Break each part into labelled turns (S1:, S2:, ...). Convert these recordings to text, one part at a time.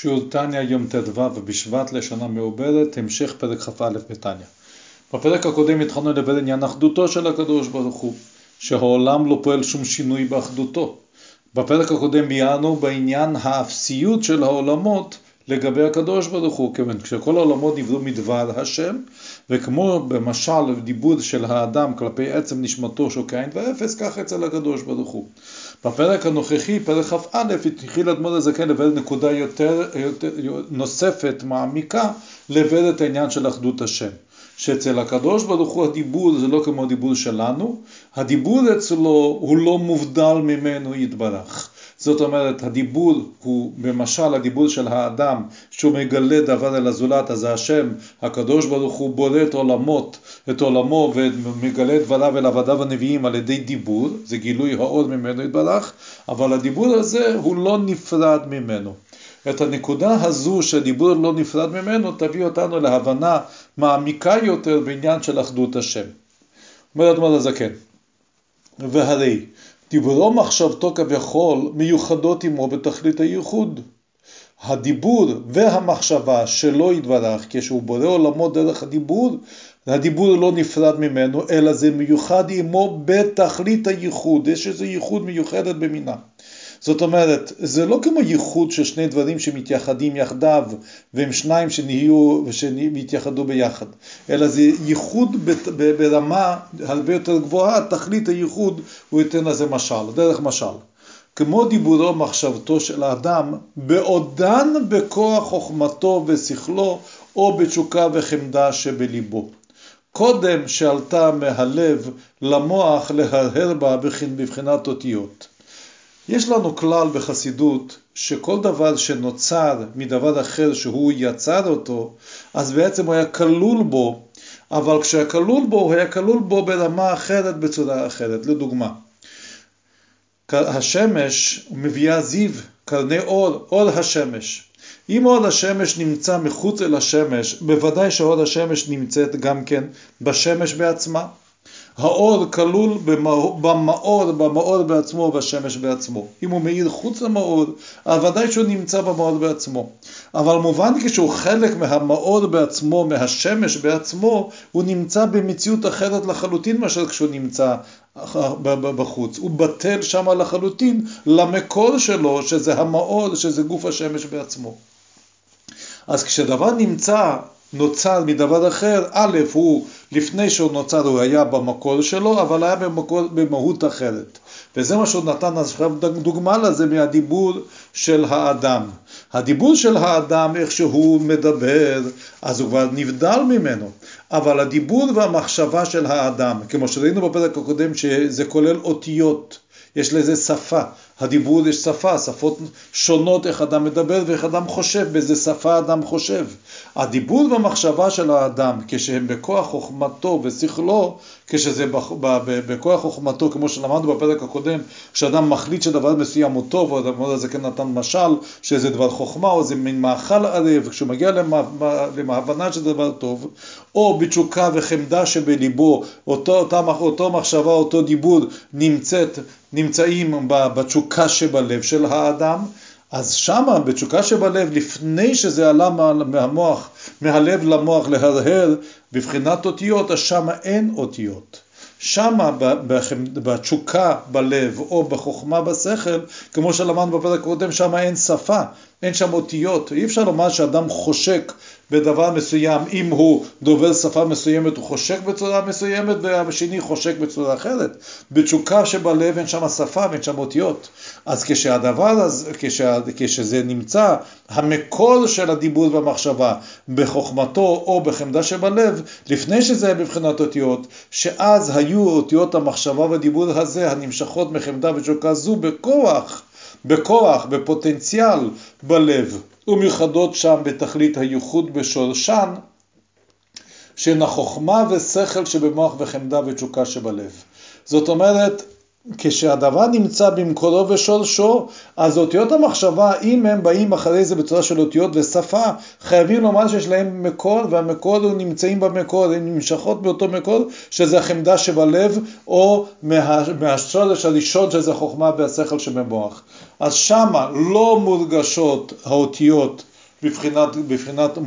S1: שיעור תניא יום ט"ו בשבט לשנה מעוברת, המשך פרק כ"א בתניא. בפרק הקודם התחלנו לדבר עניין אחדותו של הקדוש ברוך הוא, שהעולם לא פועל שום שינוי באחדותו. בפרק הקודם ביארנו בעניין האפסיות של העולמות לגבי הקדוש ברוך הוא, כיוון כשכל העולמות נבראו מדבר השם, וכמו במשל דיבור של האדם כלפי עצם נשמתו שהוא כאין ואפס, כך אצל הקדוש ברוך הוא. בפרק הנוכחי, פרק כ"א, התחיל אדמו"ר הזקן לבד נקודה יותר, יותר נוספת, מעמיקה, לבד את העניין של אחדות השם. שאצל הקדוש ברוך הוא הדיבור זה לא כמו הדיבור שלנו, הדיבור אצלו הוא לא מובדל ממנו יתברך. זאת אומרת, הדיבור הוא במשל הדיבור של האדם שהוא מגלה דבר אל הזולת, אז השם, הקדוש ברוך הוא בורא את עולמות, את עולמו ומגלה את דבריו אל עבדיו הנביאים על ידי דיבור, זה גילוי האור ממנו יתברך, אבל הדיבור הזה הוא לא נפרד ממנו. את הנקודה הזו שהדיבור לא נפרד ממנו תביא אותנו להבנה מעמיקה יותר בעניין של אחדות השם. אומר אדמות הזקן, והרי דיבורו מחשבתו כביכול מיוחדות עמו בתכלית הייחוד. הדיבור והמחשבה שלו יתברך, כשהוא בורא עולמו דרך הדיבור, הדיבור לא נפרד ממנו, אלא זה מיוחד עמו בתכלית הייחוד, יש איזו ייחוד מיוחדת במינה. זאת אומרת, זה לא כמו ייחוד של שני דברים שמתייחדים יחדיו והם שניים שנהיו ושנתייחדו ביחד, אלא זה ייחוד ברמה הרבה יותר גבוהה, תכלית הייחוד הוא ייתן לזה משל, דרך משל. כמו דיבורו מחשבתו של האדם, בעודן בכוח חוכמתו ושכלו, או בתשוקה וחמדה שבליבו. קודם שעלתה מהלב למוח להרהר בה בבחינת אותיות. יש לנו כלל בחסידות שכל דבר שנוצר מדבר אחר שהוא יצר אותו, אז בעצם הוא היה כלול בו, אבל כשהיה כלול בו, הוא היה כלול בו ברמה אחרת, בצורה אחרת. לדוגמה, השמש מביאה זיו, קרני אור, אור השמש. אם אור השמש נמצא מחוץ אל השמש, בוודאי שאור השמש נמצאת גם כן בשמש בעצמה. האור כלול במאור, במאור בעצמו ובשמש בעצמו. אם הוא מאיר חוץ למאור, אז ודאי שהוא נמצא במאור בעצמו. אבל מובן כשהוא חלק מהמאור בעצמו, מהשמש בעצמו, הוא נמצא במציאות אחרת לחלוטין מאשר כשהוא נמצא בחוץ. הוא בטל שם לחלוטין למקור שלו, שזה המאור, שזה גוף השמש בעצמו. אז כשדבר נמצא נוצר מדבר אחר, א', הוא לפני שהוא נוצר הוא היה במקור שלו, אבל היה במקור, במהות אחרת. וזה מה שהוא נתן עכשיו דוגמה לזה מהדיבור של האדם. הדיבור של האדם, איך שהוא מדבר, אז הוא כבר נבדל ממנו. אבל הדיבור והמחשבה של האדם, כמו שראינו בפרק הקודם, שזה כולל אותיות, יש לזה שפה. הדיבור יש שפה, שפות שונות איך אדם מדבר ואיך אדם חושב, באיזה שפה אדם חושב. הדיבור והמחשבה של האדם, כשהם בכוח חוכמתו ושכלו, כשזה בכוח חוכמתו, כמו שלמדנו בפרק הקודם, כשאדם מחליט שדבר מסוים הוא טוב, או אדם הזה כן נתן משל, שזה דבר חוכמה, או זה מין מאכל ערב, כשהוא מגיע להבנה שזה דבר טוב, או בתשוקה וחמדה שבליבו, אותו, אותה, אותו מחשבה, אותו דיבור, נמצאת, נמצאים בתשוקה שבלב של האדם, אז שמה, בתשוקה שבלב, לפני שזה עלה מהמוח, מהלב למוח להרהר בבחינת אותיות, אז שמה אין אותיות. שמה בתשוקה בלב או בחוכמה בשכל, כמו שלמדנו בפרק הקודם, שמה אין שפה, אין שם אותיות. אי אפשר לומר שאדם חושק בדבר מסוים, אם הוא דובר שפה מסוימת הוא חושק בצורה מסוימת והשני חושק בצורה אחרת. בתשוקה שבלב אין שם שפה ואין שם אותיות. אז כשהדבר הזה, כשה, כשזה נמצא, המקור של הדיבור והמחשבה בחוכמתו או בחמדה שבלב, לפני שזה היה בבחינת אותיות, שאז היו אותיות המחשבה והדיבור הזה הנמשכות מחמדה ותשוקה זו בכוח, בכוח, בפוטנציאל בלב. ומיוחדות שם בתכלית הייחוד בשורשן, שהן החוכמה ושכל שבמוח וחמדה ותשוקה שבלב. זאת אומרת, כשהדבר נמצא במקורו ושורשו, אז אותיות המחשבה, אם הם באים אחרי זה בצורה של אותיות ושפה, חייבים לומר שיש להם מקור, והמקור הוא נמצאים במקור, הן נמשכות באותו מקור, שזה החמדה שבלב, או מה, מהשורש הראשון שזה חוכמה והשכל שבמוח. אז שמה לא מורגשות האותיות בבחינת, בבחינת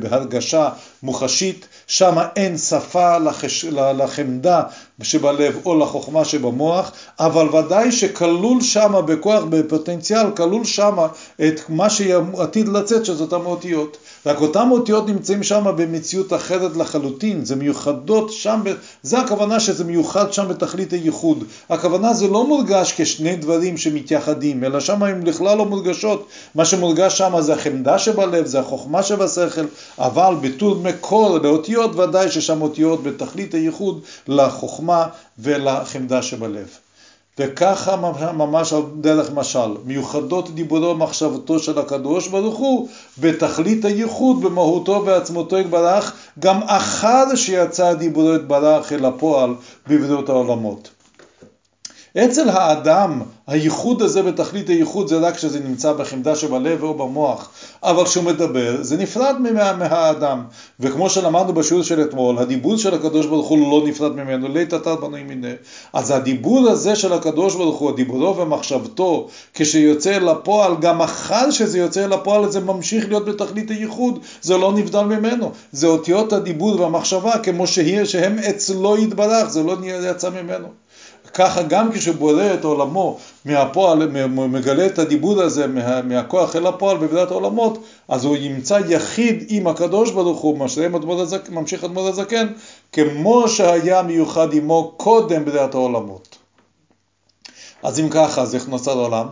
S1: בהרגשה מוחשית, שם אין שפה לחש, לחמדה שבלב או לחוכמה שבמוח, אבל ודאי שכלול שם בכוח, בפוטנציאל, כלול שם את מה שעתיד לצאת, שזאת המאותיות. רק אותם אותיות נמצאים שם במציאות אחרת לחלוטין, זה מיוחדות שם, זה הכוונה שזה מיוחד שם בתכלית הייחוד. הכוונה זה לא מורגש כשני דברים שמתייחדים, אלא שם הן בכלל לא מורגשות. מה שמורגש שם זה החמדה שבלב, זה החוכמה שבשכל, אבל בתור מקור לאותיות ודאי ששם אותיות בתכלית הייחוד לחוכמה ולחמדה שבלב. וככה ממש על דרך משל, מיוחדות דיבורו ומחשבתו של הקדוש ברוך הוא בתכלית הייחוד במהותו ועצמותו יתברך גם אחר שיצא דיבורו יתברך אל הפועל בבריאות העולמות. אצל האדם הייחוד הזה בתכלית הייחוד זה רק כשזה נמצא בחמדה שבלב או במוח, אבל כשהוא מדבר זה נפרד מה, מהאדם. וכמו שלמדנו בשיעור של אתמול, הדיבור של הקדוש ברוך הוא לא נפרד ממנו, לית תתת בנוי מיניה. אז הדיבור הזה של הקדוש ברוך הוא, דיבורו ומחשבתו, כשיוצא לפועל, גם אחר שזה יוצא לפועל זה ממשיך להיות בתכלית הייחוד, זה לא נבדל ממנו. זה אותיות הדיבור והמחשבה כמו שהם אצלו יתברך, זה לא יצא ממנו. ככה גם כשבורא את עולמו מהפועל, מגלה את הדיבור הזה מה, מהכוח אל הפועל בבריאת העולמות, אז הוא ימצא יחיד עם הקדוש ברוך הוא, ממשיך אדמו"ר הזקן, כמו שהיה מיוחד עמו קודם בריאת העולמות. אז אם ככה, אז איך נוצר עולם?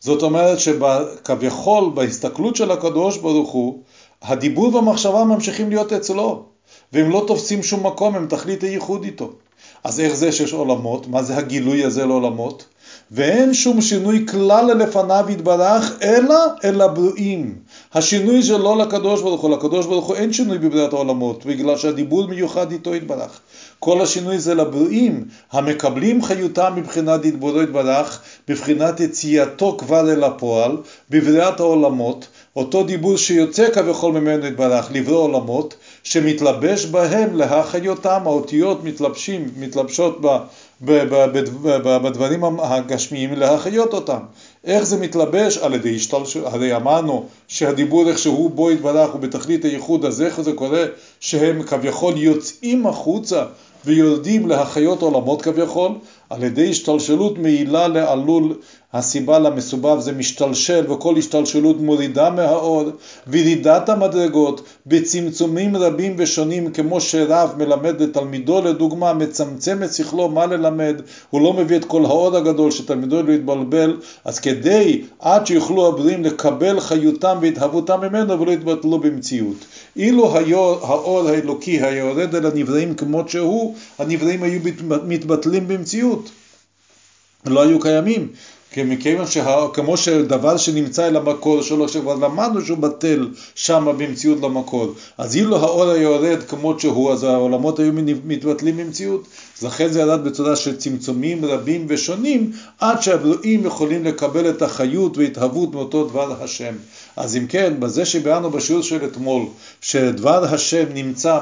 S1: זאת אומרת שכביכול בהסתכלות של הקדוש ברוך הוא, הדיבור והמחשבה ממשיכים להיות אצלו, והם לא תופסים שום מקום, הם תכלית הייחוד איתו. אז איך זה שיש עולמות? מה זה הגילוי הזה לעולמות? ואין שום שינוי כלל לפניו יתברך, אלא אל הברואים. השינוי זה לא לקדוש ברוך הוא, לקדוש ברוך הוא אין שינוי בבריאת העולמות, בגלל שהדיבור מיוחד איתו יתברך. כל השינוי זה לברואים, המקבלים חיותם מבחינת דיבורו יתברך, בבחינת יציאתו כבר אל הפועל, בבריאת העולמות, אותו דיבור שיוצא כביכול ממנו יתברך, לברוא עולמות, שמתלבש בהם להחיותם, האותיות מתלבשים, מתלבשות ב, ב, ב, ב, בדברים הגשמיים להחיות אותם. איך זה מתלבש? על ידי השתלשלות, הרי אמרנו שהדיבור איך שהוא בו יתברך ובתכלית הייחוד, אז איך זה קורה שהם כביכול יוצאים החוצה ויורדים להחיות עולמות כביכול, על ידי השתלשלות מעילה לעלול הסיבה למסובב זה משתלשל וכל השתלשלות מורידה מהאור וירידת המדרגות בצמצומים רבים ושונים כמו שרב מלמד לתלמידו לדוגמה מצמצם את שכלו מה ללמד הוא לא מביא את כל האור הגדול שתלמידו לא יתבלבל אז כדי עד שיוכלו הבריאים לקבל חיותם והתהוותם ממנו ולא יתבטלו במציאות אילו האור האלוקי היה יורד אל הנבראים כמות שהוא הנבראים היו מתבטלים במציאות. לא היו קיימים מכיוון שכמו שדבר שנמצא אל המקור שלו, שכבר למדנו שהוא בטל שם במציאות למקור, אז אילו האור היה יורד כמות שהוא, אז העולמות היו מתבטלים במציאות. לכן זה ירד בצורה של צמצומים רבים ושונים, עד שהבלואים יכולים לקבל את החיות והתהוות מאותו דבר השם. אז אם כן, בזה שביארנו בשיעור של אתמול, שדבר השם נמצא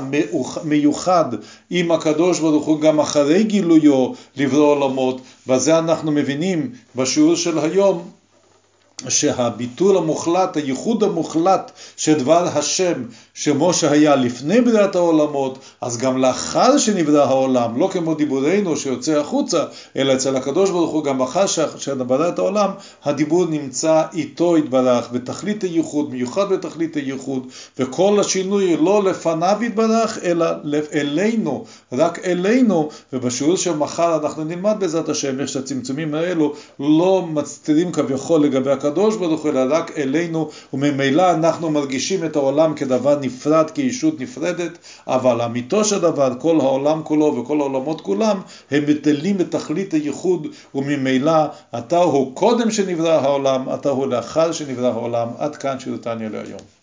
S1: מיוחד עם הקדוש ברוך הוא גם אחרי גילויו לברוא עולמות, בזה אנחנו מבינים בשיעור של היום שהביטול המוחלט, הייחוד המוחלט של דבר השם, שמו שהיה לפני בריאת העולמות, אז גם לאחר שנברא העולם, לא כמו דיבורנו שיוצא החוצה, אלא אצל הקדוש ברוך הוא גם אחר שנברא את העולם, הדיבור נמצא איתו יתברך, בתכלית הייחוד, מיוחד בתכלית הייחוד, וכל השינוי לא לפניו יתברך, אלא אלינו, רק אלינו, ובשיעור של מחר אנחנו נלמד בעזרת השם איך שהצמצומים האלו לא מסתירים כביכול לגבי הקדוש ברוך הוא, אלא רק אלינו, וממילא אנחנו מרגישים את העולם כדבר נפרד, כישות נפרדת, אבל אמיתו של דבר, כל העולם כולו וכל העולמות כולם, הם מטלים את תכלית הייחוד, וממילא אתה הוא קודם שנברא העולם, אתה הוא לאחר שנברא העולם, עד כאן שירותניה להיום.